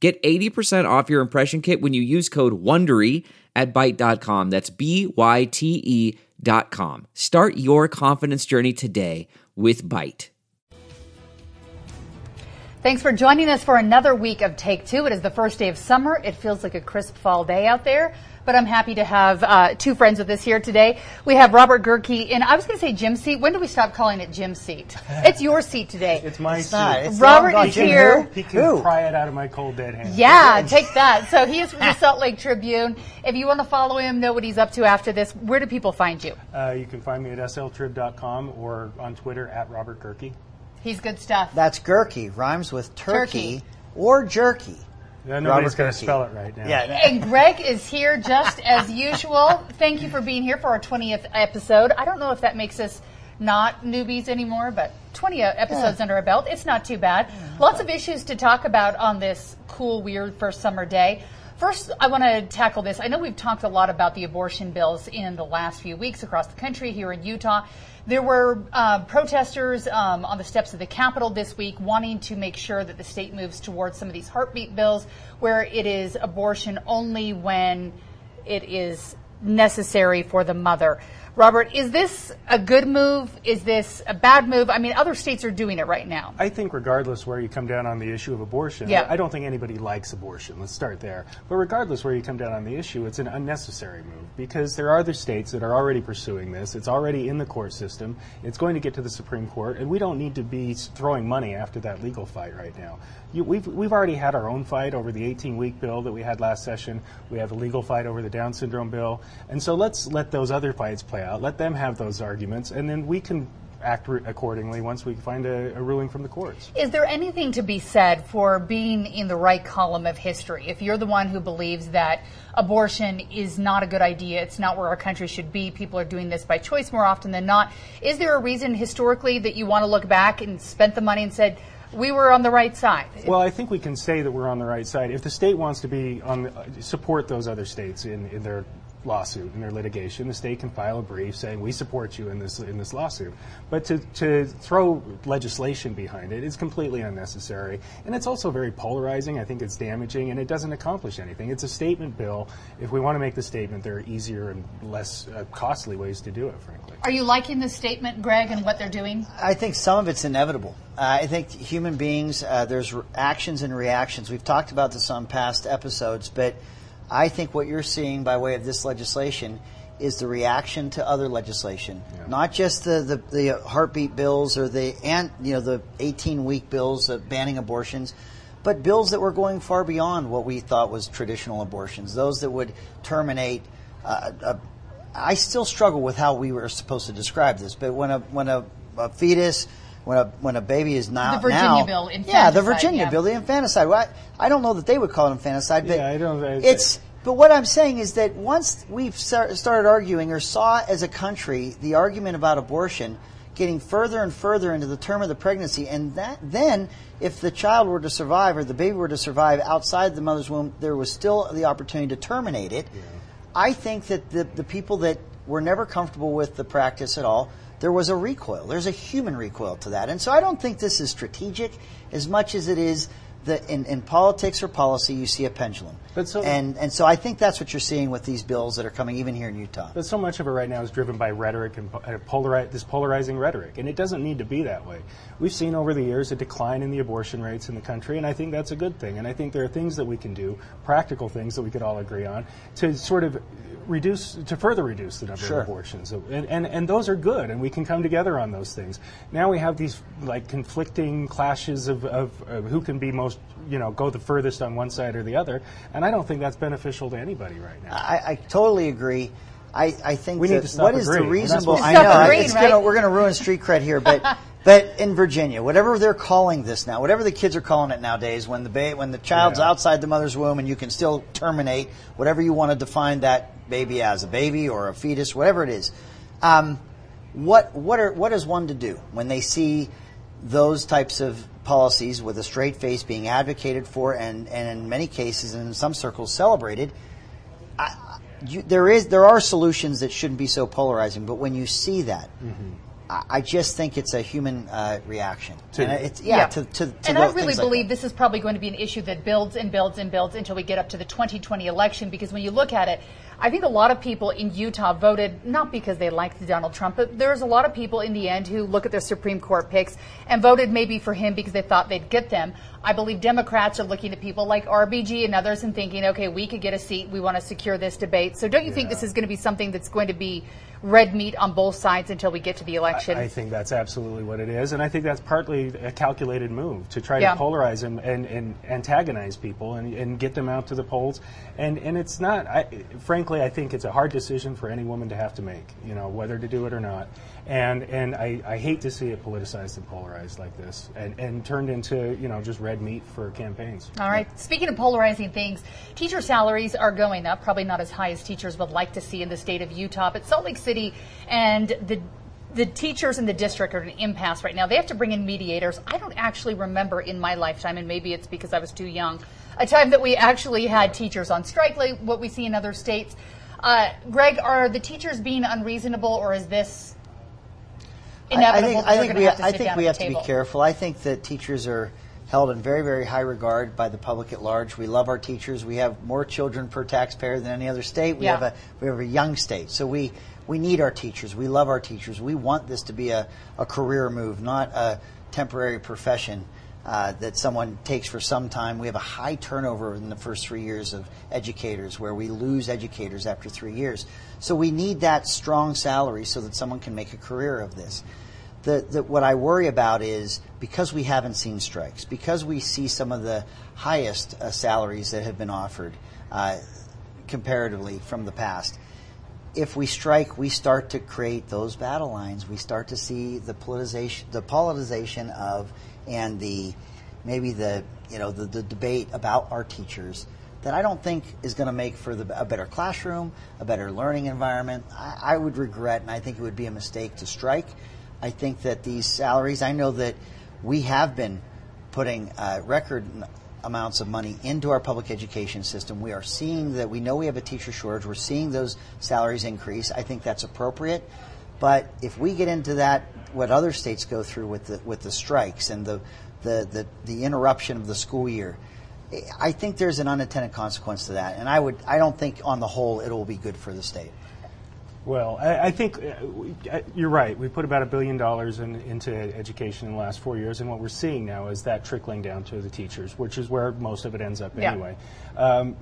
Get 80% off your impression kit when you use code WONDERY at Byte.com. That's B-Y-T-E dot com. Start your confidence journey today with Byte. Thanks for joining us for another week of Take Two. It is the first day of summer. It feels like a crisp fall day out there, but I'm happy to have uh, two friends with us here today. We have Robert Gehrke, and I was going to say Jim seat. When do we stop calling it Jim seat? It's your seat today. It's my It's seat. not. It's Robert is Jim here. Who? He can Who? pry it out of my cold dead hand. Yeah, take that. So he is from the Salt Lake Tribune. If you want to follow him, know what he's up to after this, where do people find you? Uh, you can find me at sltrib.com or on Twitter at Robert Gehrke. He's good stuff. That's Gurkey. Rhymes with turkey, Turkey. or jerky. Yeah, nobody's Robert going to spell it right now. Yeah. And Greg is here just as usual. Thank you for being here for our 20th episode. I don't know if that makes us not newbies anymore, but 20 episodes under our belt, it's not too bad. Lots of issues to talk about on this cool, weird first summer day. First, I want to tackle this. I know we've talked a lot about the abortion bills in the last few weeks across the country here in Utah. There were uh, protesters um, on the steps of the Capitol this week wanting to make sure that the state moves towards some of these heartbeat bills where it is abortion only when it is necessary for the mother. Robert, is this a good move? Is this a bad move? I mean, other states are doing it right now. I think regardless where you come down on the issue of abortion, Yeah. I don't think anybody likes abortion. Let's start there. But regardless where you come down on the issue, it's an unnecessary move because there are other states that are already pursuing this. It's already in the court system. It's going to get to the Supreme Court, and we don't need to be throwing money after that legal fight right now. You, we've, we've already had our own fight over the 18-week bill that we had last session. We have a legal fight over the Down syndrome bill. And so let's let those other fights play out. Let them have those arguments, and then we can act re- accordingly once we find a, a ruling from the courts. Is there anything to be said for being in the right column of history? If you're the one who believes that abortion is not a good idea, it's not where our country should be, people are doing this by choice more often than not, is there a reason historically that you want to look back and spent the money and said, we were on the right side? Well, I think we can say that we're on the right side. If the state wants to be on, the, support those other states in, in their lawsuit, in their litigation, the state can file a brief saying we support you in this in this lawsuit. But to, to throw legislation behind it is completely unnecessary, and it's also very polarizing. I think it's damaging, and it doesn't accomplish anything. It's a statement bill. If we want to make the statement, there are easier and less uh, costly ways to do it, frankly. Are you liking the statement, Greg, and what they're doing? I think some of it's inevitable. Uh, I think human beings, uh, there's re- actions and reactions. We've talked about this on past episodes, but I think what you're seeing by way of this legislation is the reaction to other legislation, not just the, the, the heartbeat bills or the and you know the 18 week bills of banning abortions, but bills that were going far beyond what we thought was traditional abortions. Those that would terminate. Uh, a, I still struggle with how we were supposed to describe this, but when a when a, a fetus when a when a baby is now The Virginia now- bill, yeah, the Virginia yeah. bill, the infanticide. Well, I, I don't know that they would call it infanticide, but Yeah, I don't- I- it's. But what I'm saying is that once we've started arguing or saw as a country the argument about abortion getting further and further into the term of the pregnancy, and that then if the child were to survive or the baby were to survive outside the mother's womb, there was still the opportunity to terminate it. I think that the, the people that were never comfortable with the practice at all, there was a recoil. There's a human recoil to that. And so I don't think this is strategic as much as it is that in, in politics or policy, you see a pendulum. But so- and, and so I think that's what you're seeing with these bills that are coming even here in Utah. But so much of it right now is driven by rhetoric and uh, polari- this polarizing rhetoric, and it doesn't need to be that way. We've seen over the years a decline in the abortion rates in the country, and I think that's a good thing. And I think there are things that we can do, practical things that we could all agree on, to sort of reduce, to further reduce the number Sure. of abortions. And, and, and those are good, and we can come together on those things. Now we have these like conflicting clashes of, of, of who can be most, you know, go the furthest on one side or the other, and I don't think that's beneficial to anybody right now. I, I totally agree. I, I think We need to stop what is the agreeing. We're not reasonable? I know agreeing, it's right? gonna we're going to ruin street cred here, but But in Virginia, whatever they're calling this now, whatever the kids are calling it nowadays, when the ba- when the child's Yeah. outside the mother's womb and you can still terminate whatever you want to define that baby as, a baby or a fetus, whatever it is. Um, what what are what is one to do when they see those types of policies with a straight face being advocated for and, and in many cases and in some circles celebrated? you, there is there are solutions that shouldn't be so polarizing, but when you see that, I, I just think it's a human uh, reaction. To- and it's yeah, to, to, to and I really things like believe this is probably going to be an issue that builds and builds and builds until we get up to the 2020 election. Because when you look at it, I think a lot of people in Utah voted not because they liked Donald Trump, but there's a lot of people in the end who look at the Supreme Court picks and voted maybe for him because they thought they'd get them. I believe Democrats are looking at people like RBG and others and thinking, okay, we could get a seat. We want to secure this debate. So don't you think this is going to be something that's going to be red meat on both sides until we get to the election? I think that's absolutely what it is, and I think that's partly a calculated move to try Yeah. to polarize and, and, and antagonize people and, and get them out to the polls. And and it's not. I, frankly, I think it's a hard decision for any woman to have to make. You know whether to do it or not. And and I, I hate to see it politicized and polarized like this, and, and turned into you know just red meat for campaigns. All right. Speaking of polarizing things, teacher salaries are going up, probably not as high as teachers would like to see in the state of Utah, but Salt Lake City and the the teachers in the district are in an impasse right now. They have to bring in mediators. I don't actually remember in my lifetime, and maybe it's because I was too young, a time that we actually had teachers on strike, like what we see in other states. Uh, Greg, are the teachers being unreasonable, or is this inevitable? I think, I think we, have to I think we have to be careful. I think that teachers are held in very, very high regard by the public at large. We love our teachers. We have more children per taxpayer than any other state. We Yeah. have a we have a young state, so we we need our teachers. We love our teachers. We want this to be a, a career move, not a temporary profession. Uh, that someone takes for some time. We have a high turnover in the first three years of educators, where we lose educators after three years. So we need that strong salary so that someone can make a career of this. The, the, what I worry about is because we haven't seen strikes, because we see some of the highest uh, salaries that have been offered uh, comparatively from the past. If we strike, we start to create those battle lines. We start to see the politicization, the politicization of, and the maybe the you know the, the debate about our teachers that I don't think is going to make for the, a better classroom, a better learning environment. I, I would regret, and I think it would be a mistake to strike. I think that these salaries, I know that we have been putting uh, record amounts of money into our public education system. We are seeing that we know we have a teacher shortage. We're seeing those salaries increase. I think that's appropriate. But if we get into that, what other states go through with the with the strikes and the the the, the interruption of the school year, I think there's an unintended consequence to that. And I would I don't think on the whole it will be good for the state. Well, I, I think uh, we, uh, you're right. We put about a billion dollars in, into education in the last four years, and what we're seeing now is that trickling down to the teachers, which is where most of it ends up Yeah. anyway. Um,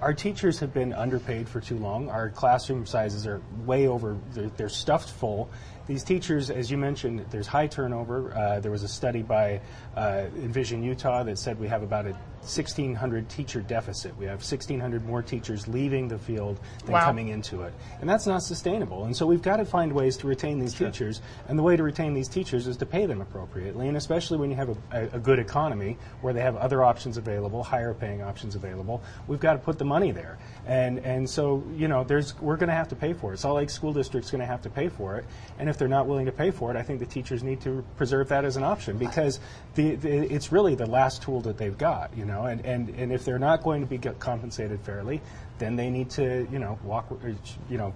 our teachers have been underpaid for too long. Our classroom sizes are way over, they're, they're stuffed full. These teachers, as you mentioned, there's high turnover. Uh, there was a study by uh, Envision Utah that said we have about a 1,600 teacher deficit. We have 1,600 more teachers leaving the field than Wow. coming into it. And that's not sustainable. And so we've got to find ways to retain these teachers. And the way to retain these teachers is to pay them appropriately. And especially when you have a, a, a good economy where they have other options available, higher paying options available, we've got to put the money there. And, and so, you know, there's, we're going to have to pay for it. Salt Lake School District's going to have to pay for it. And if they're not willing to pay for it, I think the teachers need to preserve that as an option because the, the, it's really the last tool that they've got, you know. And, and, and if they're not going to be compensated fairly, then they need to, you know, walk, or, you know,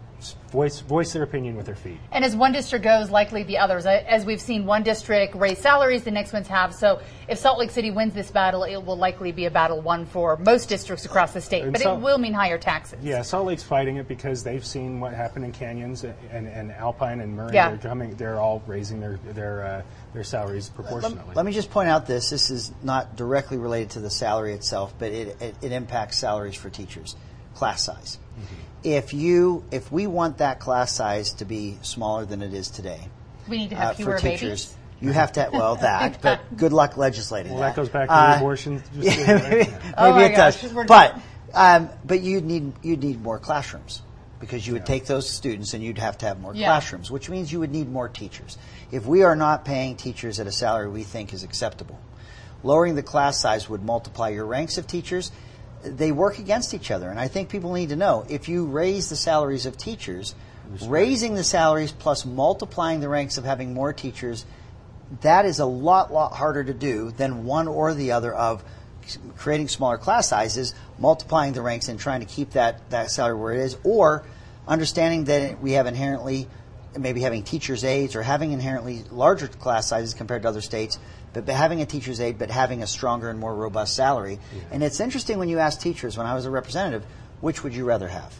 voice voice their opinion with their feet. And as one district goes, likely the others. Uh, As we've seen one district raise salaries, the next ones have. So if Salt Lake City wins this battle, it will likely be a battle won for most districts across the state. And But Salt- it will mean higher taxes. Yeah, Salt Lake's fighting it because they've seen what happened in Canyons and, and Alpine and Murray. Yeah. They're coming. They're all raising their their uh, their salaries proportionately. Let me just point out this. This is not directly related to the salary itself, but it, it, it impacts salaries for teachers. Class size. If you if we want that class size to be smaller than it is today, We need to uh, have for fewer teachers, babies. you have to have well that, but good luck legislating well, that goes back to Uh, the abortion. Just yeah, maybe, yeah. Oh my it does. gosh, we're- But um, but you need you need more classrooms. because you would take those students and you'd have to have more Yeah. classrooms, which means you would need more teachers. If we are not paying teachers at a salary we think is acceptable, lowering the class size would multiply your ranks of teachers. They work against each other, and I think people need to know if you raise the salaries of teachers, raising the salaries plus multiplying the ranks of having more teachers that is a lot, lot harder to do than one or the other of creating smaller class sizes, multiplying the ranks, and trying to keep that, that salary where it is, or understanding that we have inherently, maybe having teachers' aides or having inherently larger class sizes compared to other states, but but having a teacher's aide, but having a stronger and more robust salary. And it's interesting when you ask teachers, when I was a representative, which would you rather have?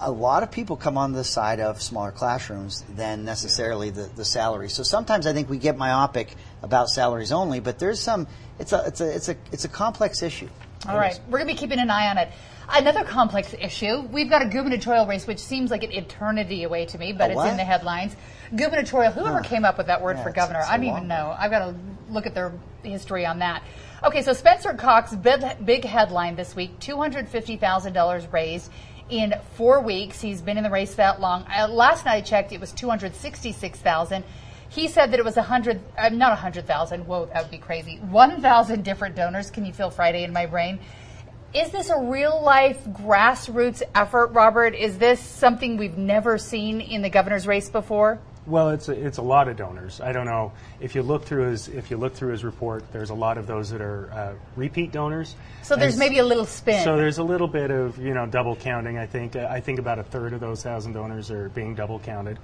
a lot of people come on the side of smaller classrooms than necessarily the, the salary. So sometimes I think we get myopic about salaries only, but there's some. It's a it's a it's a it's a complex issue. All right, we're going to be keeping an eye on it. Another complex issue. We've got a gubernatorial race, which seems like an eternity away to me, but A it's what? in the headlines. Gubernatorial. Whoever came up with that word Yeah, for governor, it's I a don't long even know. I've got to look at their history on that. Okay, so Spencer Cox, big, big headline this week: two hundred fifty thousand dollars raised in four weeks. He's been in the race that long. Uh, last night I checked; it was two hundred sixty-six thousand. He said that it was a hundred, uh, not a hundred thousand. Whoa, that would be crazy. One thousand different donors. Can you feel Friday in my brain? Is this a real life grassroots effort, Robert? Is this something we've never seen in the governor's race before? Well, it's a, it's a lot of donors. I don't know if you look through his if you look through his report. There's a lot of those that are uh, repeat donors. So there's And maybe a little spin. So there's a little bit of you know double counting. I think I think about a third of those thousand donors are being double counted,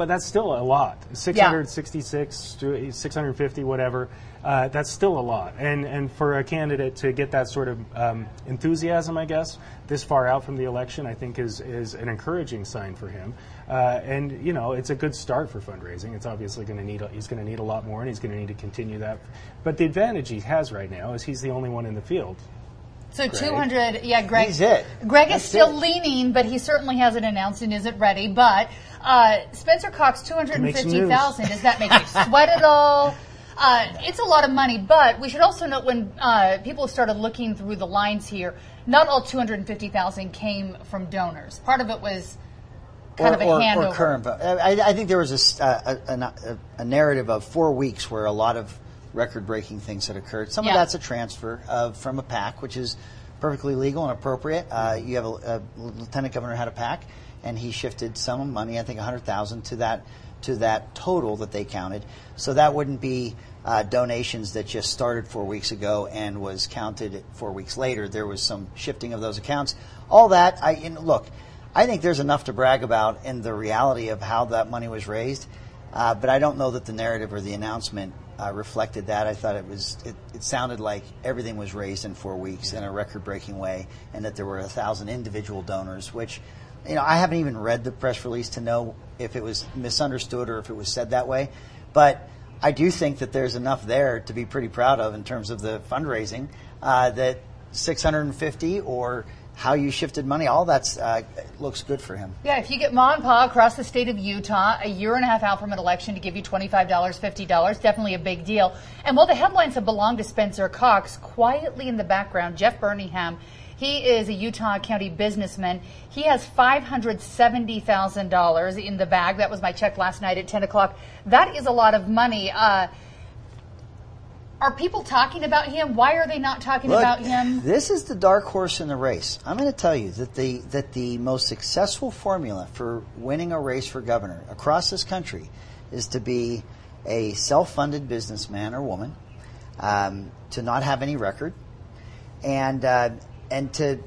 but that's still a lot. 666, to 650, whatever. Uh, that's still a lot. And and for a candidate to get that sort of um, enthusiasm, I guess, this far out from the election, I think is is an encouraging sign for him. Uh, and you know, it's a good start for fundraising. It's obviously going to need a, he's going to need a lot more, and he's going to need to continue that. But the advantage he has right now is he's the only one in the field. So 200, yeah, Greg. He's it. Greg is still it. leaning, but he certainly hasn't announced and isn't ready. But uh, Spencer Cox, Make some 250,000. Does that make you sweat at all? Uh, it's a lot of money, but we should also note when uh, people started looking through the lines here, not all 250,000 came from donors. Part of it was kind or, of a or, handover. or current. I, I think there was a uh, a, a- a narrative of four weeks where a lot of record-breaking things had occurred. Some Yeah. of that's a transfer of from a PAC, which is perfectly legal and appropriate. Uh, you have a, a lieutenant governor had a PAC, and he shifted some money, I think a hundred thousand, to that to that total that they counted. So that wouldn't be uh, donations that just started four weeks ago and was counted four weeks later. There was some shifting of those accounts. All that, I look, I think there's enough to brag about in the reality of how that money was raised. Uh, but I don't know that the narrative or the announcement uh, reflected that. I thought it was it, it sounded like everything was raised in four weeks in a record-breaking way, and that there were a thousand individual donors. Which, you know, I haven't even read the press release to know if it was misunderstood or if it was said that way. But I do think that there's enough there to be pretty proud of in terms of the fundraising. Uh, that 650 or how you shifted money, all that uh, looks good for him. Yeah, if you get Ma and Pa across the state of Utah a year and a half out from an election to give you $25, $50, definitely a big deal. And while the headlines have belonged to Spencer Cox, quietly in the background, Jeff Burningham, he is a Utah County businessman. He has $570,000 in the bag. That was my check last night at 10 o'clock. That is a lot of money. Uh, are people talking about him? Why are they not talking Look, about him? This is the dark horse in the race. I'm going to tell you that the that the most successful formula for winning a race for governor across this country is to be a self-funded businessman or woman, um, to not have any record, and uh, and to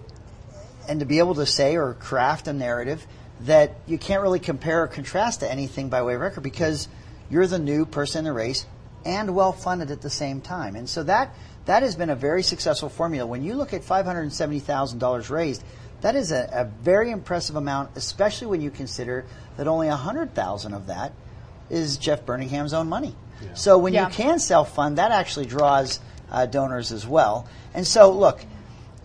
and to be able to say or craft a narrative that you can't really compare or contrast to anything by way of record because you're the new person in the race and well funded at the same time. And so that that has been a very successful formula. When you look at five hundred and seventy thousand dollars raised, that is a, a very impressive amount, especially when you consider that only a hundred thousand of that is Jeff Burningham's own money. So when Yeah. you can self fund, that actually draws uh, donors as well. And so look,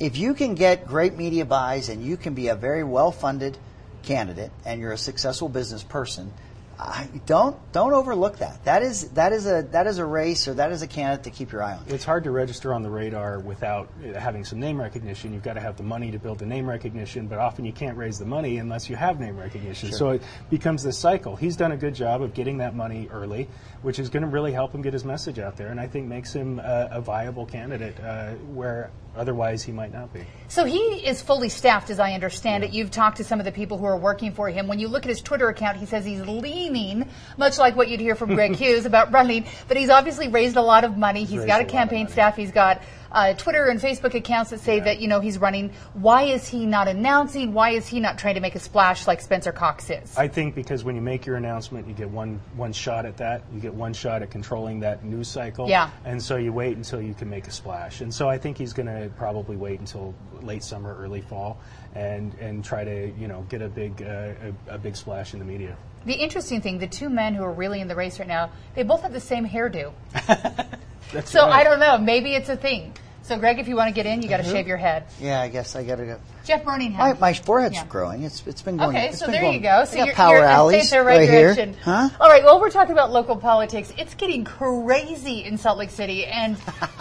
if you can get great media buys and you can be a very well funded candidate and you're a successful business person, I, don't don't overlook that. That is that is a that is a race or that is a candidate to keep your eye on. It's hard to register on the radar without uh, having some name recognition. You've got to have the money to build the name recognition, but often you can't raise the money unless you have name recognition. So it becomes this cycle. He's done a good job of getting that money early, which is going to really help him get his message out there, and I think makes him uh, a viable candidate uh, where otherwise he might not be. So he is fully staffed, as I understand it. You've talked to some of the people who are working for him. When you look at his Twitter account, he says he's leaning, much like what you'd hear from Greg Hughes about running. But he's obviously raised a lot of money. He's raised got a a campaign staff. He's got uh, Twitter and Facebook accounts that say Yeah. that you know he's running. Why is he not announcing? Why is he not trying to make a splash like Spencer Cox is? I think because when you make your announcement, you get one one shot at that. You get one shot at controlling that news cycle. Yeah. And so you wait until you can make a splash. And so I think he's going to probably wait until late summer, early fall, and and try to you know get a big uh, a, a big splash in the media. the interesting thing, the two men who are really in the race right now, they both have the same hairdo. That's So right. I don't know. Maybe it's a thing. So Greg, if you want to get in, you got to uh-huh. shave your head. Yeah, I guess I got to go. Jeff My, Burningham. my forehead's Yeah. growing. It's it's been going. Okay, so there going- you go. So you're, power you're in alleys the right, here. direction. Huh? All right. Well, we're talking about local politics. It's getting crazy in Salt Lake City, and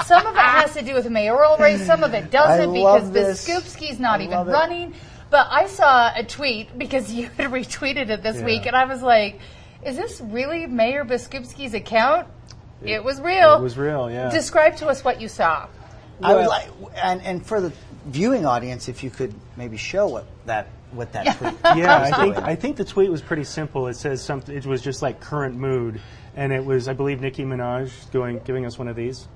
some of it has to do with the mayoral race. Some of it doesn't because this. Biskupski's not I even running. But I saw a tweet because you had retweeted it this Yeah. week, and I was like, "Is this really Mayor Biskupski's account?" It, was real. It was real, yeah. Describe to us what you saw. I would like, and and for the viewing audience, if you could maybe show what that what that tweet. yeah, was I think. I think the tweet was pretty simple. It says something. It was just like current mood, and it was I believe Nicki Minaj going giving us one of these.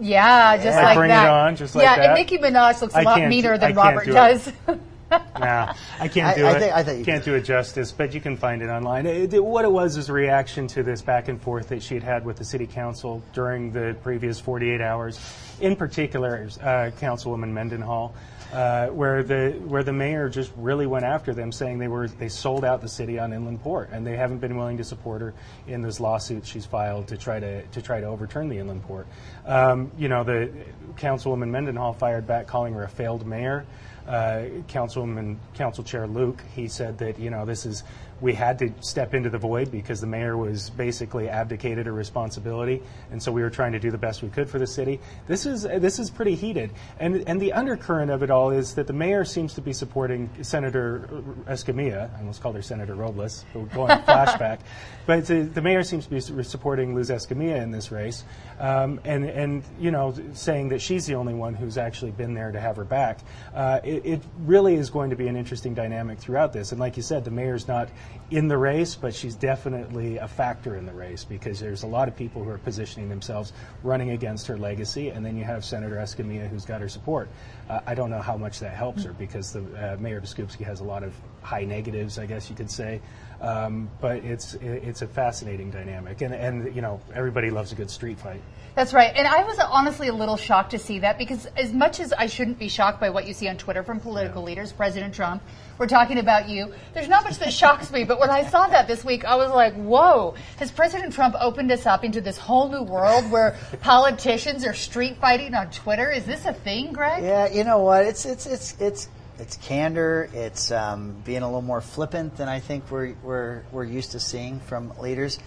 Yeah, just Like, like bring it that. on, just like yeah, that. and Nicki Minaj looks a lot meaner do- than I Robert do it. does. Nah, I can't do I it. think- I think you can't could. do it justice, but you can find it online. It- it- what it was is a reaction to this back and forth that she had had with the city council during the previous 48 hours. In particular, uh, Councilwoman Mendenhall, uh, where the where the mayor just really went after them, saying they were they sold out the city on Inland Port, and they haven't been willing to support her in this lawsuit she's filed to try to to try to overturn the Inland Port. Um, you know, the Councilwoman Mendenhall fired back, calling her a failed mayor Uh, Councilman, Council Chair Luke, he said that you know this is we had to step into the void because the mayor was basically abdicated a responsibility, and so we were trying to do the best we could for the city. This is this is pretty heated, and and the undercurrent of it all is that the mayor seems to be supporting Senator Escamilla. I almost called her Senator Robles, but we're going flashback. But the, the mayor seems to be supporting Luz Escamilla in this race, um, and and you know saying that she's the only one who's actually been there to have her back. Uh, it, it really is going to be an interesting dynamic throughout this. And like you said, the mayor's not in the race, but she's definitely a factor in the race because there's a lot of people who are positioning themselves running against her legacy, and then you have Senator Escamilla who's got her support. Uh, I don't know how much that helps her because the uh, Mayor Biskupski has a lot of high negatives, I guess you could say. Um, but it's it's a fascinating dynamic, and and you know everybody loves a good street fight. That's right. And I was honestly a little shocked to see that because as much as I shouldn't be shocked by what you see on Twitter from political leaders, President Trump, we're talking about you, there's not much that shocks me. But when I saw that this week, I was like, whoa, has President Trump opened us up into this whole new world where politicians are street fighting on Twitter? Is this a thing, Greg? Yeah, you know what? It's it's it's it's it's candor. It's um, being a little more flippant than I think we're we're we're used to seeing from leaders.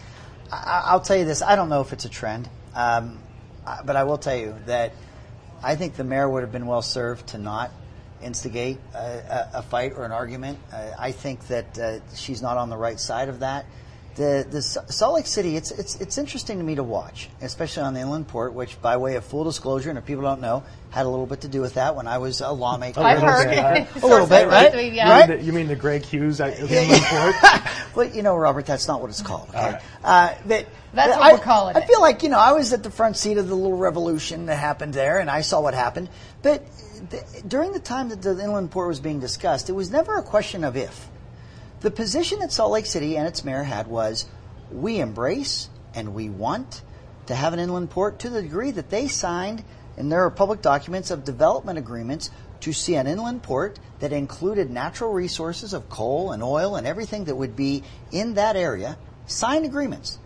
I, I'll tell you this: I don't know if it's a trend, um, but I will tell you that I think the mayor would have been well served to not instigate a, a, a fight or an argument. Uh, I think that uh, she's not on the right side of that. The, the Salt Lake City, it's, it's, it's interesting to me to watch, especially on the inland port, which, by way of full disclosure, and if people don't know, had a little bit to do with that when I was a lawmaker. I've heard. bit. A little bit, right? Yeah. You, mean the, you mean the Greg Hughes at Yeah, Inland Port? well, you know, Robert, that's not what it's called. Okay? right. Uh, but, That's what I, we're calling I feel like you know I was at the front seat of the little revolution that happened there, and I saw what happened. But th- during the time that the inland port was being discussed, it was never a question of if. The position that Salt Lake City and its mayor had was, we embrace and we want to have an inland port to the degree that they signed, there are public documents of development agreements to see an inland port that included natural resources of coal and oil and everything that would be in that area, signed agreements.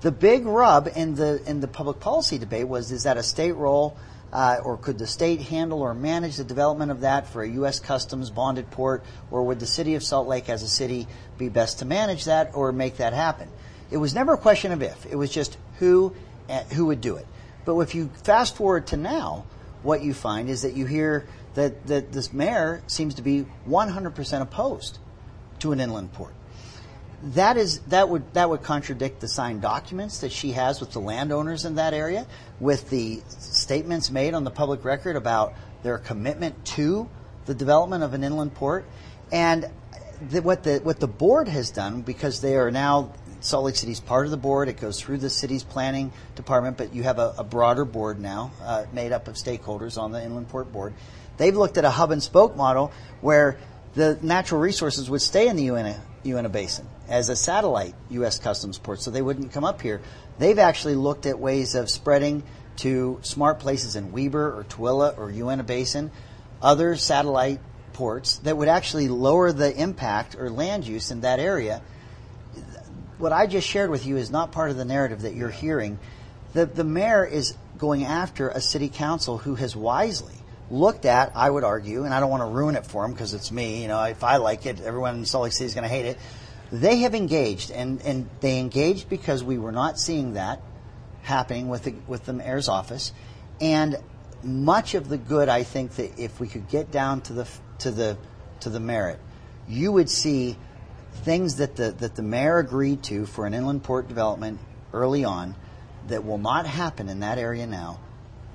The big rub in the in the public policy debate was is that a state role Uh, or could the state handle or manage the development of that for a U.S. Customs bonded port? Or would the city of Salt Lake as a city be best to manage that or make that happen? It was never a question of if. It was just who uh, who would do it. But if you fast forward to now, what you find is that you hear that, that this mayor seems to be 100% opposed to an inland port. That is that would that would contradict the signed documents that she has with the landowners in that area, with the statements made on the public record about their commitment to the development of an inland port, and the, what the what the board has done because they are now Salt Lake City's part of the board. It goes through the city's planning department, but you have a, a broader board now uh, made up of stakeholders on the inland port board. They've looked at a hub and spoke model where the natural resources would stay in the Uinta, Uinta Basin as a satellite U.S. Customs port, so they wouldn't come up here. They've actually looked at ways of spreading to smart places in Weber or Tooele or Uinta Basin, other satellite ports that would actually lower the impact or land use in that area. What I just shared with you is not part of the narrative that you're hearing. The, the mayor is going after a city council who has wisely looked at, I would argue, and I don't want to ruin it for him because it's me. You know, if I like it, everyone in Salt Lake City is going to hate it. They have engaged, and, and they engaged because we were not seeing that happening with the, with the mayor's office. And much of the good, I think, that if we could get down to the to the to the merit, you would see things that the that the mayor agreed to for an inland port development early on that will not happen in that area now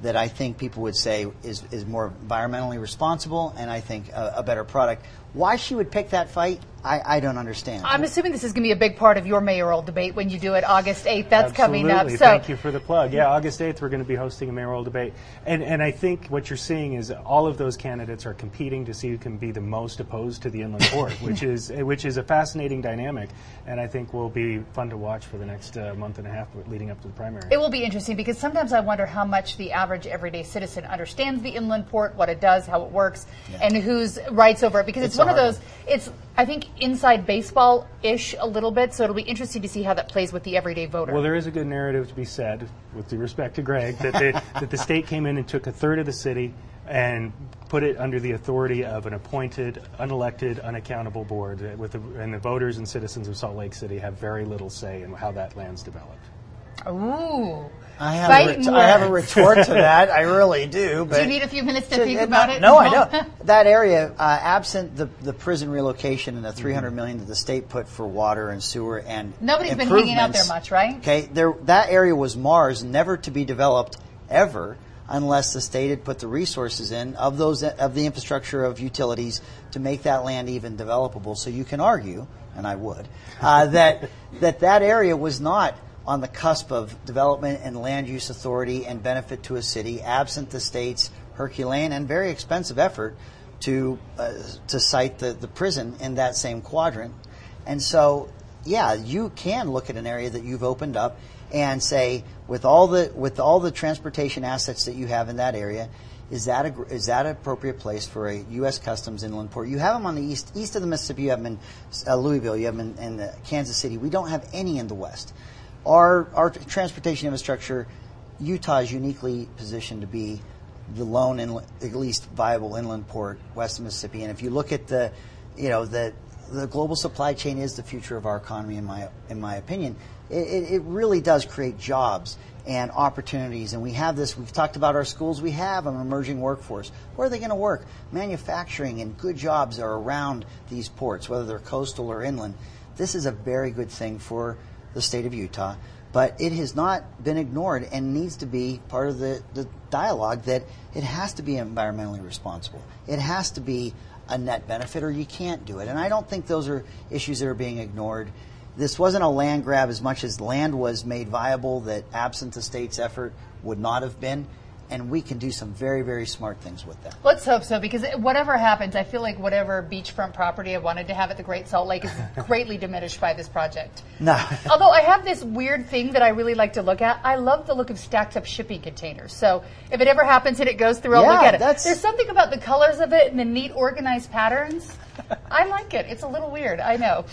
that I think people would say is, is more environmentally responsible and I think a, a better product. Why she would pick that fight, I, I don't understand. I'm assuming this is going to be a big part of your mayoral debate when you do it August 8th. That's coming up. Absolutely. Thank you for the plug. Yeah, August 8th, we're going to be hosting a mayoral debate. And, and I think what you're seeing is all of those candidates are competing to see who can be the most opposed to the inland port, which is, which is a fascinating dynamic. And I think will be fun to watch for the next uh, month and a half leading up to the primary. It will be interesting because sometimes I wonder how much the average everyday citizen understands the inland port, what it does, how it works, and whose rights over it. Because it's, It's a one of those. It's I think inside baseball ish a little bit. So it'll be interesting to see how that plays with the everyday voter. Well, there is a good narrative to be said, with due respect to Greg, that the, that the state came in and took a third of the city and put it under the authority of an appointed, unelected, unaccountable board. uh, With the, and the voters and citizens of Salt Lake City have very little say in how that land's developed. Ooh. I have, a ret- I have a retort to that. I really do. But Do you need a few minutes to think about it? No, I don't. that area, uh, absent the, the prison relocation and the Mm-hmm. 300 million that the state put for water and sewer and Nobody's been hanging out there much, right? Okay, there that area was Mars, never to be developed ever unless the state had put the resources in of those of the infrastructure of utilities to make that land even developable. So you can argue, and I would, uh, that that that area was not on the cusp of development and land use authority and benefit to a city, absent the state's Herculean and very expensive effort to uh, to site the, the prison in that same quadrant. And so, yeah, you can look at an area that you've opened up and say, with all the with all the transportation assets that you have in that area, is that a, is that an appropriate place for a U.S. Customs inland port? You have them on the east east of the Mississippi. You have them in uh, Louisville. You have them in, in uh, Kansas City. We don't have any in the west. Our our transportation infrastructure, Utah is uniquely positioned to be the lone at least viable inland port west of Mississippi. And if you look at the, you know, the the global supply chain is the future of our economy, in my in my opinion. It, it really does create jobs and opportunities. And we have this. We've talked about our schools. We have an emerging workforce. Where are they going to work? Manufacturing and good jobs are around these ports, whether they're coastal or inland. This is a very good thing for the state of Utah but it has not been ignored and needs to be part of the, the dialogue that it has to be environmentally responsible. It has to be a net benefit or you can't do it. And I don't think those are issues that are being ignored. This wasn't a land grab as much as land was made viable that absent the state's effort would not have been. And we can do some very, very smart things with that. Let's hope so, because whatever happens, I feel like whatever beachfront property I wanted to have at the Great Salt Lake is greatly diminished by this project. No. Although I have this weird thing that I really like to look at. I love the look of stacked up shipping containers. So if it ever happens and it goes through, I'll look Yeah, at it. that's- There's something about the colors of it and the neat organized patterns. I like it. It's a little weird. I know.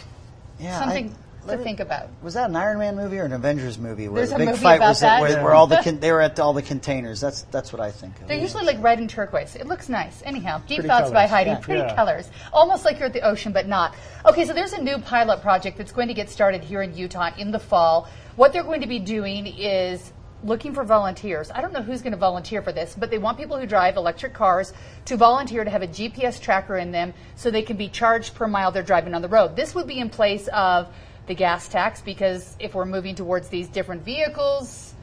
Yeah, Something- to think about. Was that an Iron Man movie or an Avengers movie? Where There's the a big movie fight about was that. At, where, Yeah. where all the con- they were at all the containers. That's that's what I think. Of. They're usually like red and turquoise. It looks nice. Anyhow, Deep Pretty Thoughts by. Heidi. Yeah. Pretty Yeah. colors. Almost like you're at the ocean, but not. Okay, so there's a new pilot project that's going to get started here in Utah in the fall. What they're going to be doing is looking for volunteers. I don't know who's going to volunteer for this, but they want people who drive electric cars to volunteer to have a GPS tracker in them so they can be charged per mile they're driving on the road. This would be in place of the gas tax because if we're moving towards these different vehicles,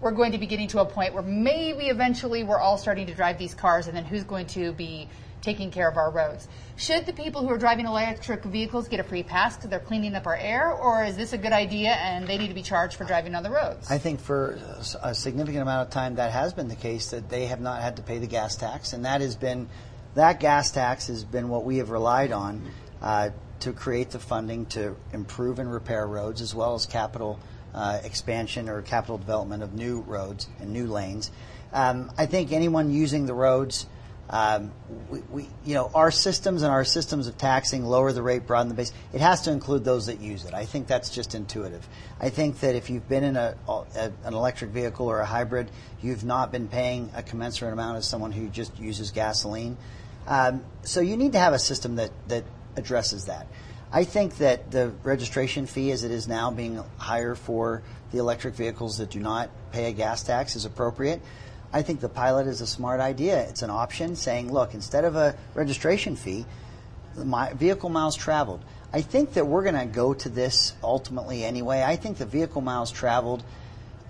we're going to be getting to a point where maybe eventually we're all starting to drive these cars, and then who's going to be taking care of our roads? Should the people who are driving electric vehicles get a free pass because they're cleaning up our air, or is this a good idea and they need to be charged for driving on the roads? I think for a significant amount of time that has been the case that they have not had to pay the gas tax, and that has been that gas tax has been what we have relied on uh, to create the funding to improve and repair roads as well as capital uh, expansion or capital development of new roads and new lanes. Um, I think anyone using the roads. Um, we, we, you know, our systems and our systems of taxing lower the rate, broaden the base. It has to include those that use it. I think that's just intuitive. I think that if you've been in a, a an electric vehicle or a hybrid, you've not been paying a commensurate amount as someone who just uses gasoline. Um, so you need to have a system that that addresses that. I think that the registration fee, as it is now, being higher for the electric vehicles that do not pay a gas tax, is appropriate. I think the pilot is a smart idea. It's an option saying, look, instead of a registration fee, my vehicle miles traveled. I think that we're going to go to this ultimately anyway. I think the vehicle miles traveled,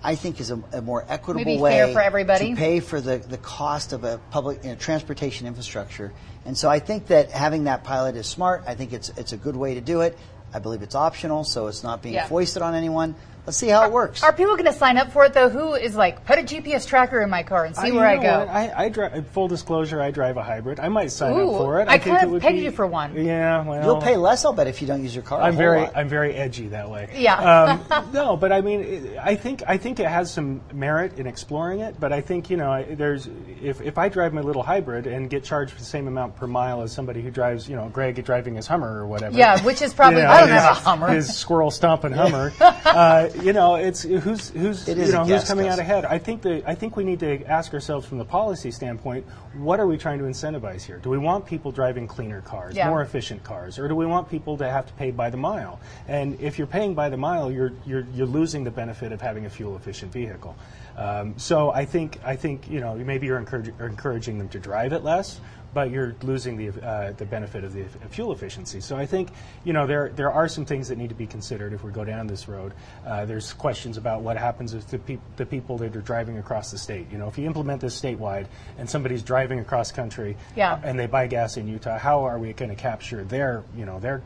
I think, is a, a more equitable Maybe way fair for everybody. to pay for the, the cost of a public you know, transportation infrastructure. And so I think that having that pilot is smart. I think it's it's a good way to do it. I believe it's optional, so it's not being Yeah. foisted on anyone. Let's see how it works. Are people going to sign up for it though? Who is like, put a GPS tracker in my car and see I- where I you know go? what? I, I drive. Full disclosure, I drive a hybrid. I might sign Ooh, up for it. I think kind of pegged be- you for one. Yeah, well, You'll pay less, I'll bet, if you don't use your car. a I'm whole very, lot. I'm very edgy that way. Yeah. Um, no, but I mean, it- I think, I think it has some merit in exploring it. But I think you know, I- there's, if, if I drive my little hybrid and get charged the same amount per mile as somebody who drives, you know, Greg driving his Hummer or whatever. yeah, which is probably. you know, I don't his, have a Hummer. His squirrel stomping Hummer. uh, you know, it's who's who's It is you a know who's gas coming out ahead. I think the I think we need to ask ourselves from the policy standpoint, what are we trying to incentivize here? Do we want people driving cleaner cars, Yeah. more efficient cars, or do we want people to have to pay by the mile? And if you're paying by the mile, you're you're you're losing the benefit of having a fuel efficient vehicle. Um, so I think I think you know maybe you're encouraging, encouraging them to drive it less, but you're losing the uh, the benefit of the fuel efficiency. So I think you know there there are some things that need to be considered if we go down this road. Uh, there's questions about what happens with the, peop the people that are driving across the state. You know, if you implement this statewide and somebody's driving across country Yeah. and they buy gas in Utah, how are we going to capture their you know their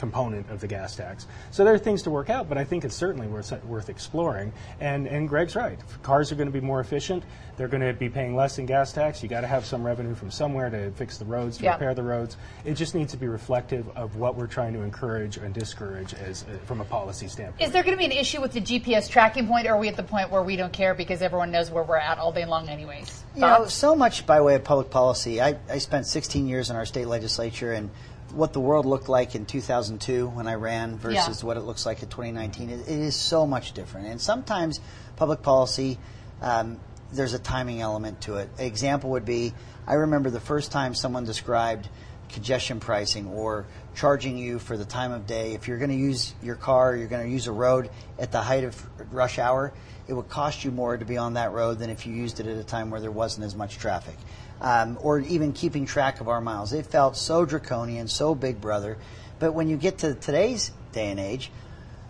component of the gas tax. So there are things to work out, but I think it's certainly worth worth exploring. And and Greg's right. If cars are going to be more efficient. They're going to be paying less in gas tax. You got to have some revenue from somewhere to fix the roads, to Yeah. repair the roads. It just needs to be reflective of what we're trying to encourage and discourage as uh, from a policy standpoint. Is there going to be an issue with the GPS tracking point, or are we at the point where we don't care because everyone knows where we're at all day long, anyways? You know, so much by way of public policy. I, I spent 16 years in our state legislature, and what the world looked like in 2002 when I ran versus Yeah. what it looks like in 2019, it, it is so much different. And sometimes public policy, um, there's a timing element to it. An example would be I remember the first time someone described congestion pricing or charging you for the time of day. If you're going to use your car, you're going to use a road at the height of rush hour, it would cost you more to be on that road than if you used it at a time where there wasn't as much traffic. Um, or even keeping track of our miles. It felt so draconian, so big brother. But when you get to today's day and age,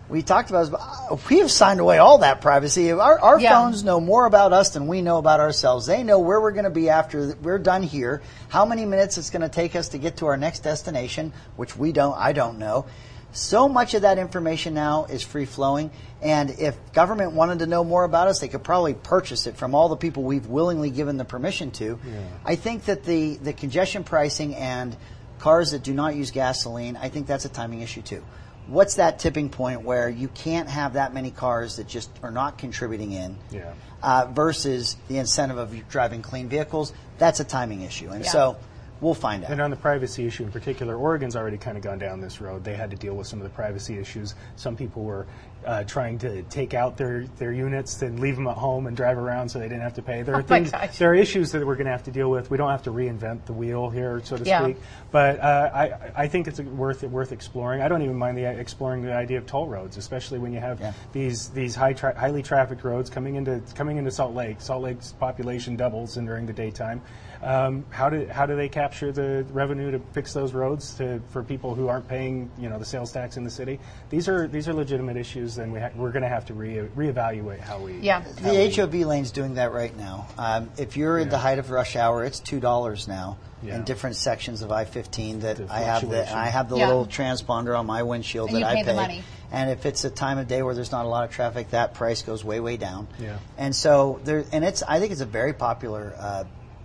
we talked about is, we have signed away all that privacy. Our, our Yeah. phones know more about us than we know about ourselves. They know where we're going to be after we're done here, how many minutes it's going to take us to get to our next destination, which we don't. I don't know. So much of that information now is free flowing, and if government wanted to know more about us, they could probably purchase it from all the people we've willingly given the permission to. I think that the the congestion pricing and cars that do not use gasoline, I think that's a timing issue too. What's that tipping point where you can't have that many cars that just are not contributing in? Yeah. uh, versus the incentive of driving clean vehicles, that's a timing issue. And Yeah. so We'll find out. And on the privacy issue in particular, Oregon's already kind of gone down this road. They had to deal with some of the privacy issues. Some people were uh, trying to take out their, their units and leave them at home and drive around so they didn't have to pay. There are Oh things, there are issues that we're going to have to deal with. We don't have to reinvent the wheel here, so to Yeah. speak. But uh, I, I think it's worth worth exploring. I don't even mind the exploring the idea of toll roads, especially when you have Yeah. these these high tra- highly trafficked roads coming into coming into Salt Lake. Salt Lake's population doubles in during the daytime. Um, how do how do they capture the revenue to fix those roads to, for people who aren't paying you know the sales tax in the city? These are these are legitimate issues, and we ha- we're going to have to re- reevaluate how we Yeah. how we- The HOV lane's doing that right now. Um, if you're at the height of rush hour, it's two dollars now Yeah. in different sections of I-15 that I have. The. I have the Yeah. little transponder on my windshield And that you I pay the money. And if it's a time of day where there's not a lot of traffic, that price goes way way down. Yeah. And so there, and it's. I think it's a very popular uh,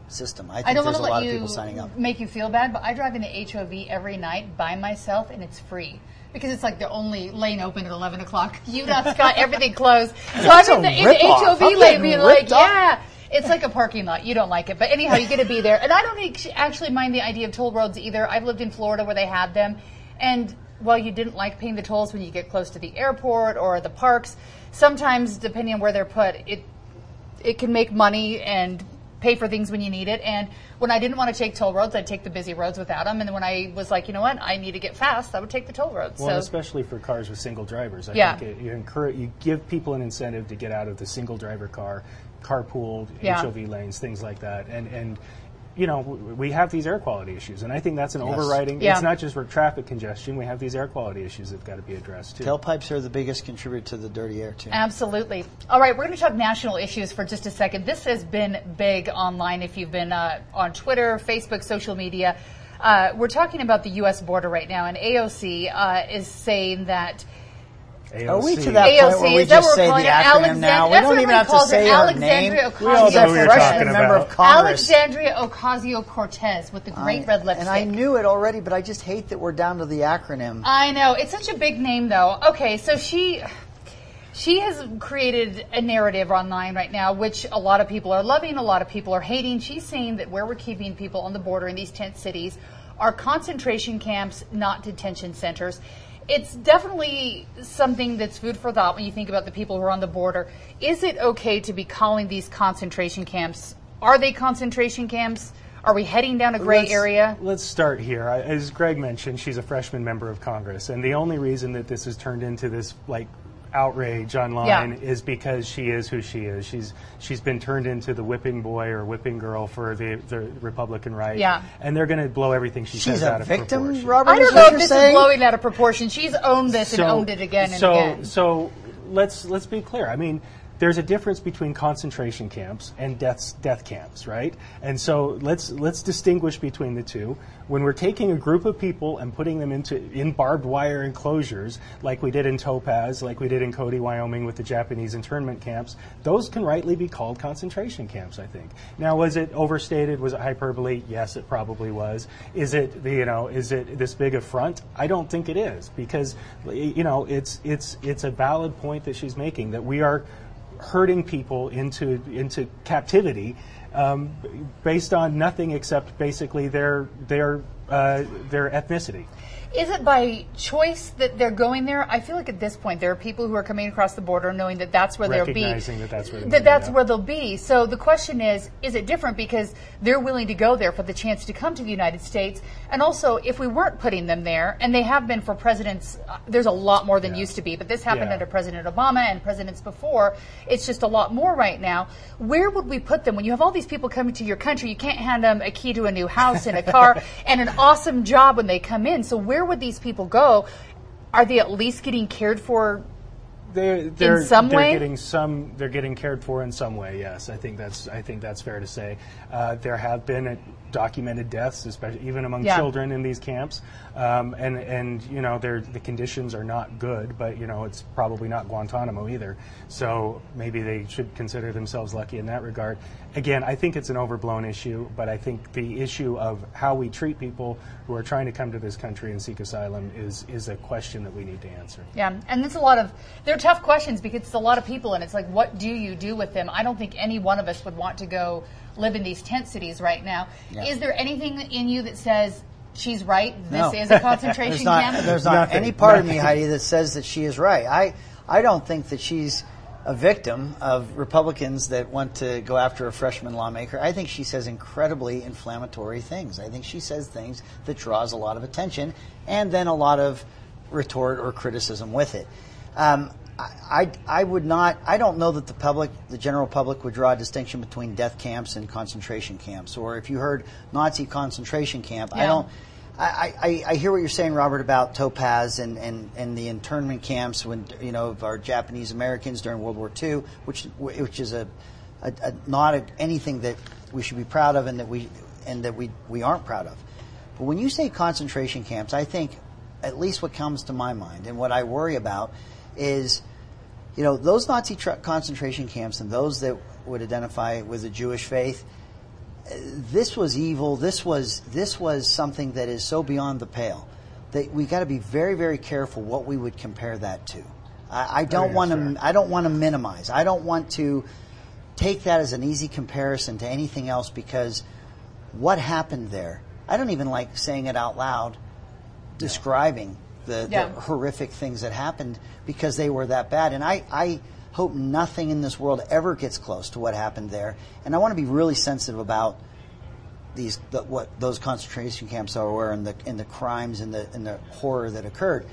system. I think I don't there's a lot of people signing up. make you feel bad, but I drive in the HOV every night by myself, and it's free because it's like the only lane open at 11 o'clock. UDOT's got everything closed, so I'm in the, in the. HOV I'm lane being like, off. yeah. It's like a parking lot. You don't like it, but anyhow, you get to be there. And I don't actually mind the idea of toll roads either. I've lived in Florida where they had them, and while you didn't like paying the tolls when you get close to the airport or the parks, sometimes depending on where they're put, it it can make money and pay for things when you need it. And when I didn't want to take toll roads, I'd take the busy roads without them. And when I was like, you know what, I need to get fast, I would take the toll roads. Well, so especially for cars with single drivers, I Yeah. think it, you encourage, you give people an incentive to get out of the single driver car, carpool, Yeah. HOV lanes, things like that, and and. You know, we have these air quality issues, and I think that's an Yes. overriding. Yeah. It's not just for traffic congestion. We have these air quality issues that've got to be addressed too. Tailpipes are the biggest contributor to the dirty air too. Absolutely. All right, we're going to talk national issues for just a second. This has been big online if you've been uh, on Twitter, Facebook, social media. Uh, we're talking about the U.S. border right now, and AOC uh, is saying that. Are we AOC. to that point where we just say the calling acronym Alexand- now? We that's don't even have to say it. her Alexandria name. Ocasio- We all know She's a what you're talking member about. of Alexandria Ocasio Cortez with the great red lipstick. And I knew it already, but I just hate that we're down to the acronym. I know it's such a big name, though. Okay, so she she has created a narrative online right now, which a lot of people are loving, a lot of people are hating. She's saying that where we're keeping people on the border in these tent cities are concentration camps, not detention centers. It's definitely something that's food for thought when you think about the people who are on the border. Is it okay to be calling these concentration camps? Are they concentration camps? Are we heading down a gray Let's- area? Let's start here. As Greg mentioned, she's a freshman member of Congress, and the only reason that this has turned into this like outrage online Yeah. is because she is who she is. She's she's been turned into the whipping boy or whipping girl for the, the Republican right. Yeah. and they're going to blow everything she She's says out of victim, proportion. Robert. I don't know if this saying? is blowing out of proportion. She's owned this and owned it again and so, again. So let's let's be clear. I mean, there's a difference between concentration camps and death death camps, right? And so let's let's distinguish between the two. When we're taking a group of people and putting them into in barbed wire enclosures, like we did in Topaz, like we did in Cody, Wyoming, with the Japanese internment camps, those can rightly be called concentration camps. I think. Now, was it overstated? Was it hyperbole? Yes, it probably was. Is it the- you know is it this big affront? I don't think it is because you know it's it's it's a valid point that she's making that we are herding people into into captivity um, based on nothing except basically their their uh, their ethnicity. Is it by choice that they're going there? I feel like at this point there are people who are coming across the border knowing that that's where they'll be. Recognizing that that's where that that's where they'll be. So the question is, is it different because they're willing to go there for the chance to come to the United States? And also, if we weren't putting them there, and they have been for presidents, uh, there's a lot more than Yeah. used to be, but this happened Yeah. under President Obama and presidents before. It's just a lot more right now. Where would we put them when you have all these people coming to your country? You can't hand them a key to a new house and a car and an awesome job when they come in. So where would these people go? Are they at least getting cared for? They're, they're, some they're way? getting some. They're getting cared for in some way. Yes, I think that's. I think that's fair to say. Uh, there have been documented deaths, especially even among Yeah. children in these camps, um, and and you know, the conditions are not good. But you know, it's probably not Guantanamo either. So maybe they should consider themselves lucky in that regard. Again, I think it's an overblown issue, but I think the issue of how we treat people who are trying to come to this country and seek asylum is is a question that we need to answer. Yeah, and it's a lot of they're tough questions because it's a lot of people, and it's like, what do you do with them? I don't think any one of us would want to go live in these tent cities right now. Yeah. Is there anything in you that says she's right? This No. is a concentration there's not, camp. There's not Nothing. any part of me, Heidi, that says that she is right. I, I don't think that she's a victim of Republicans that want to go after a freshman lawmaker. I think she says incredibly inflammatory things. I think she says things that draws a lot of attention and then a lot of retort or criticism with it. Um, I, I, I would not. I don't know that the public, the general public, would draw a distinction between death camps and concentration camps. Or if you heard Nazi concentration camp, I don't. I, I, I hear what you're saying, Robert, about Topaz and, and, and the internment camps when you know of our Japanese Americans during World War II, which which is a, a, a not a, anything that we should be proud of and that we and that we we aren't proud of. But when you say concentration camps, I think at least what comes to my mind and what I worry about is you know, those Nazi tr- concentration camps and those that would identify with the Jewish faith, this was evil. This was this was something that is so beyond the pale that we got to be very very careful what we would compare that to. I, I don't yeah, want to. sure. I don't want to minimize. I don't want to take that as an easy comparison to anything else because what happened there. I don't even like saying it out loud describing the, Yeah. the horrific things that happened because they were that bad. And I, I hope nothing in this world ever gets close to what happened there. And I want to be really sensitive about these the, what those concentration camps are were and the and the crimes and the and the horror that occurred.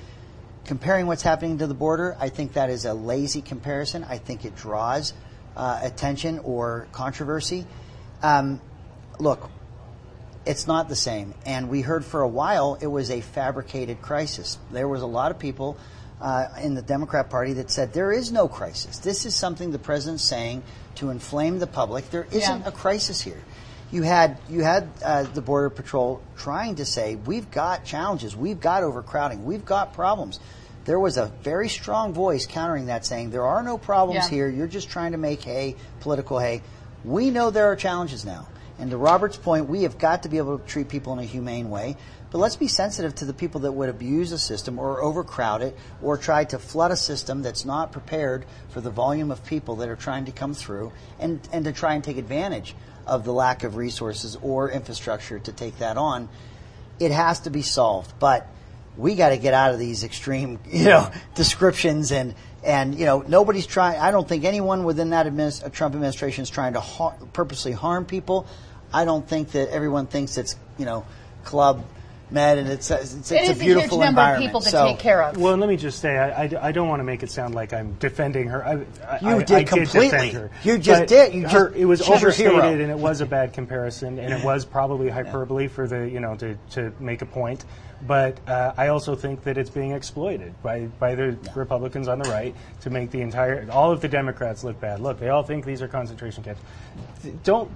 Comparing what's happening to the border, I think that is a lazy comparison. I think it draws uh, attention or controversy. Um, look, it's not the same. And we heard for a while it was a fabricated crisis. There was a lot of people uh, in the Democrat Party that said there is no crisis. This is something the president's saying to inflame the public. There isn't Yeah. a crisis here. You had you had uh, the Border Patrol trying to say we've got challenges, we've got overcrowding, we've got problems. There was a very strong voice countering that, saying there are no problems Yeah. here. You're just trying to make hay, political hay. We know there are challenges now. And to Robert's point, we have got to be able to treat people in a humane way. But let's be sensitive to the people that would abuse a system or overcrowd it or try to flood a system that's not prepared for the volume of people that are trying to come through and, and to try and take advantage of the lack of resources or infrastructure to take that on. It has to be solved. But we got to get out of these extreme, you know, descriptions and and you know nobody's trying. I don't think anyone within that adminis- uh, Trump administration is trying to har- purposely harm people. I don't think that everyone thinks it's you know club med and it's it's, it's, It it's is a a beautiful huge number of environment. people to so, take care of. Well, let me just say, I, I, I don't want to make it sound like I'm defending her. I, I, You did I completely. defend her. You just did. You her- just- it was she's hero. overstated, and it was a bad comparison, and it was probably hyperbole for the you know to, to make a point. But uh, I also think that it's being exploited by by the Republicans on the right to make the entire all of the Democrats look bad. Look, they all think these are concentration camps. Don't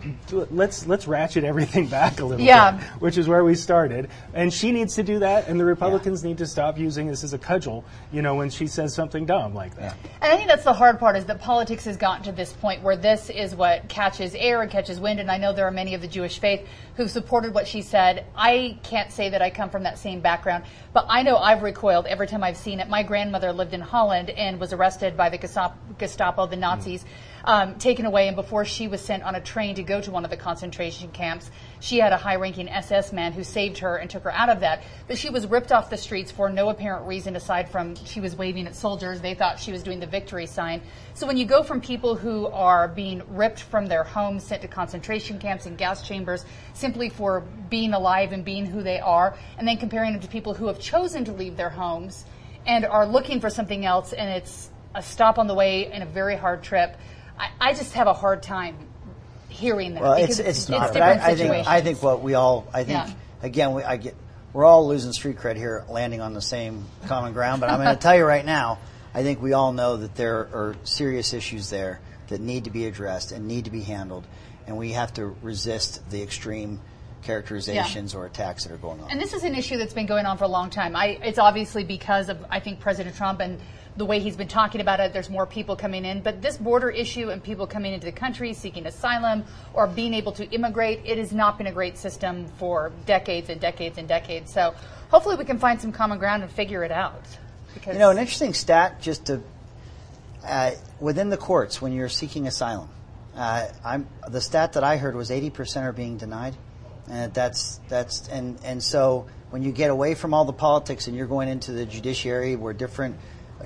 let's let's ratchet everything back a little Yeah. bit, which is where we started. And she needs to do that, and the Republicans need to stop using this as a cudgel. You know, when she says something dumb like that. And I think that's the hard part is that politics has gotten to this point where this is what catches air and catches wind. And I know there are many of the Jewish faith who've supported what she said. I can't say that I come from that same background, but I know I've recoiled every time I've seen it. My grandmother lived in Holland and was arrested by the Gestapo, Gestapo the Nazis. Um, taken away, and before she was sent on a train to go to one of the concentration camps, she had a high ranking SS man who saved her and took her out of that. But she was ripped off the streets for no apparent reason aside from she was waving at soldiers. They thought she was doing the victory sign. So when you go from people who are being ripped from their homes, sent to concentration camps and gas chambers simply for being alive and being who they are, and then comparing them to people who have chosen to leave their homes and are looking for something else, and it's a stop on the way and a very hard trip. I, I just have a hard time hearing that Well, because it's, it's, not. different I, I think. I think what we all I think Yeah. again we, I get we're all losing street cred here, landing on the same common ground. But I'm going to tell you right now, I think we all know that there are serious issues there that need to be addressed and need to be handled, and we have to resist the extreme characterizations or attacks that are going on. And this is an issue that's been going on for a long time. I, it's obviously because of, I think, President Trump and the way he's been talking about it. There's more people coming in. But this border issue and people coming into the country seeking asylum or being able to immigrate, it has not been a great system for decades and decades and decades. So hopefully we can find some common ground and figure it out. Because You know, an interesting stat just to uh, within the courts when you're seeking asylum. Uh, I'm the stat that I heard was 80% are being denied, and that's that's and and so when you get away from all the politics and you're going into the judiciary where different,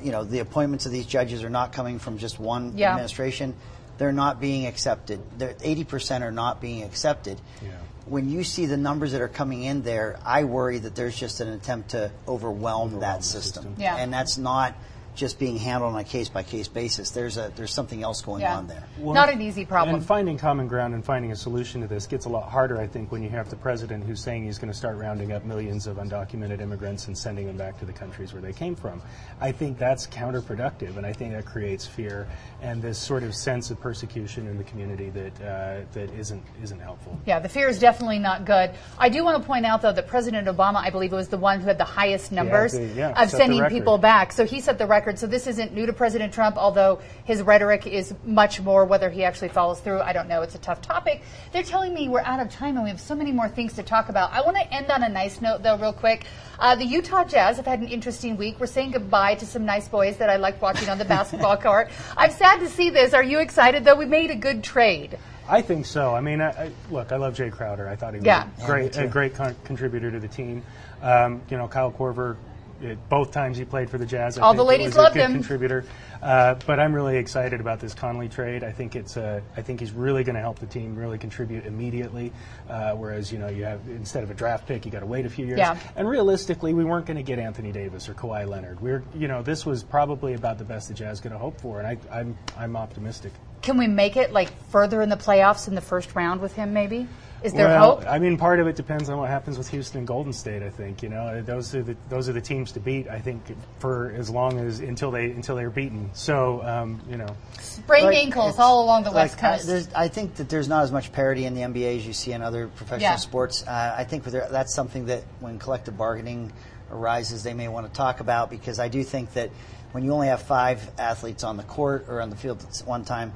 you know, the appointments of these judges are not coming from just one Yeah. administration, they're not being accepted. They're, 80% are not being accepted. Yeah. When you see the numbers that are coming in there, I worry that there's just an attempt to overwhelm, Overwhelm that system. system. Yeah. And that's not just being handled on a case by case basis. There's a there's something else going Yeah. on there. Not an easy problem. And finding common ground and finding a solution to this gets a lot harder, I think, when you have the president who's saying he's going to start rounding up millions of undocumented immigrants and sending them back to the countries where they came from. I think that's counterproductive, and I think that creates fear and this sort of sense of persecution in the community that uh, that isn't isn't helpful. Yeah, the fear is definitely not good. I do want to point out, though, that President Obama, I believe, was the one who had the highest numbers the- yeah, of sending people back. So he set the record. So this isn't new to President Trump, although his rhetoric is much more. Whether he actually follows through, I don't know. It's a tough topic. They're telling me we're out of time and we have so many more things to talk about. I want to end on a nice note, though, real quick. Uh, the Utah Jazz have had an interesting week. We're saying goodbye to some nice boys that I liked watching on the basketball court. I'm sad to see this. Are you excited, though? We made a good trade. I think so. I mean, I, I, look, I love Jae Crowder. I thought he was Yeah. a great, a great con- contributor to the team. Um, you know, Kyle Korver, it, both times he played for the Jazz, I All the ladies a loved him. contributor. Uh, but I'm really excited about this Conley trade. I think it's, uh, I think he's really going to help the team really contribute immediately. Uh, whereas, you know, you have instead of a draft pick, you got to wait a few years. Yeah. And realistically, we weren't going to get Anthony Davis or Kawhi Leonard. We're, you know, this was probably about the best the Jazz could hoped for, and I, I'm, I'm optimistic. Can we make it like further in the playoffs in the first round with him? Maybe is there well, hope? I mean, part of it depends on what happens with Houston and Golden State. I think you know those are the those are the teams to beat. I think for as long as until they until they're beaten. So um, you know, Sprained Like, ankles all along the like, west coast. I, I think that there's not as much parity in the NBA as you see in other professional Yeah. sports. Uh, I think there, that's something that when collective bargaining arises, they may want to talk about because I do think that when you only have five athletes on the court or on the field at one time,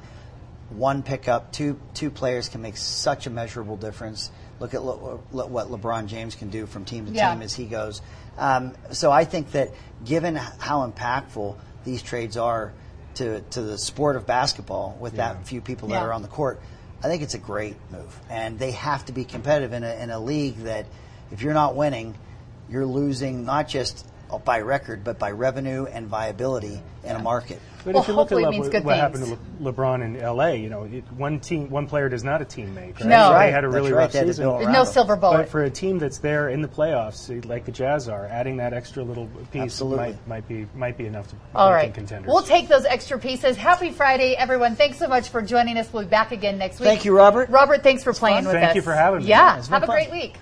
one pickup, two two players can make such a measurable difference. Look at Le, Le, what LeBron James can do from team to Yeah. team as he goes. Um, so I think that given how impactful these trades are to to the sport of basketball, with that few people that Yeah. are on the court, I think it's a great move. And they have to be competitive in a, in a league that if you're not winning, you're losing not just by record, but by revenue and viability in a market. But Well, if you look at hopefully Le- means what, good what happened to Le- LeBron in L.A., you know, it, one team, one player does not a team make. Right? No. So Right, they had a really right, rough they season. There's no silver bullet. But for a team that's there in the playoffs, like the Jazz are, adding that extra little piece Absolutely. might, might be might be enough to all make right, them contenders. we'll take those extra pieces. Happy Friday, everyone! Thanks so much for joining us. We'll be back again next week. Thank you, Robert. Robert, thanks for playing with Thank us. Thank you for having me. Yeah, have a fun. great week.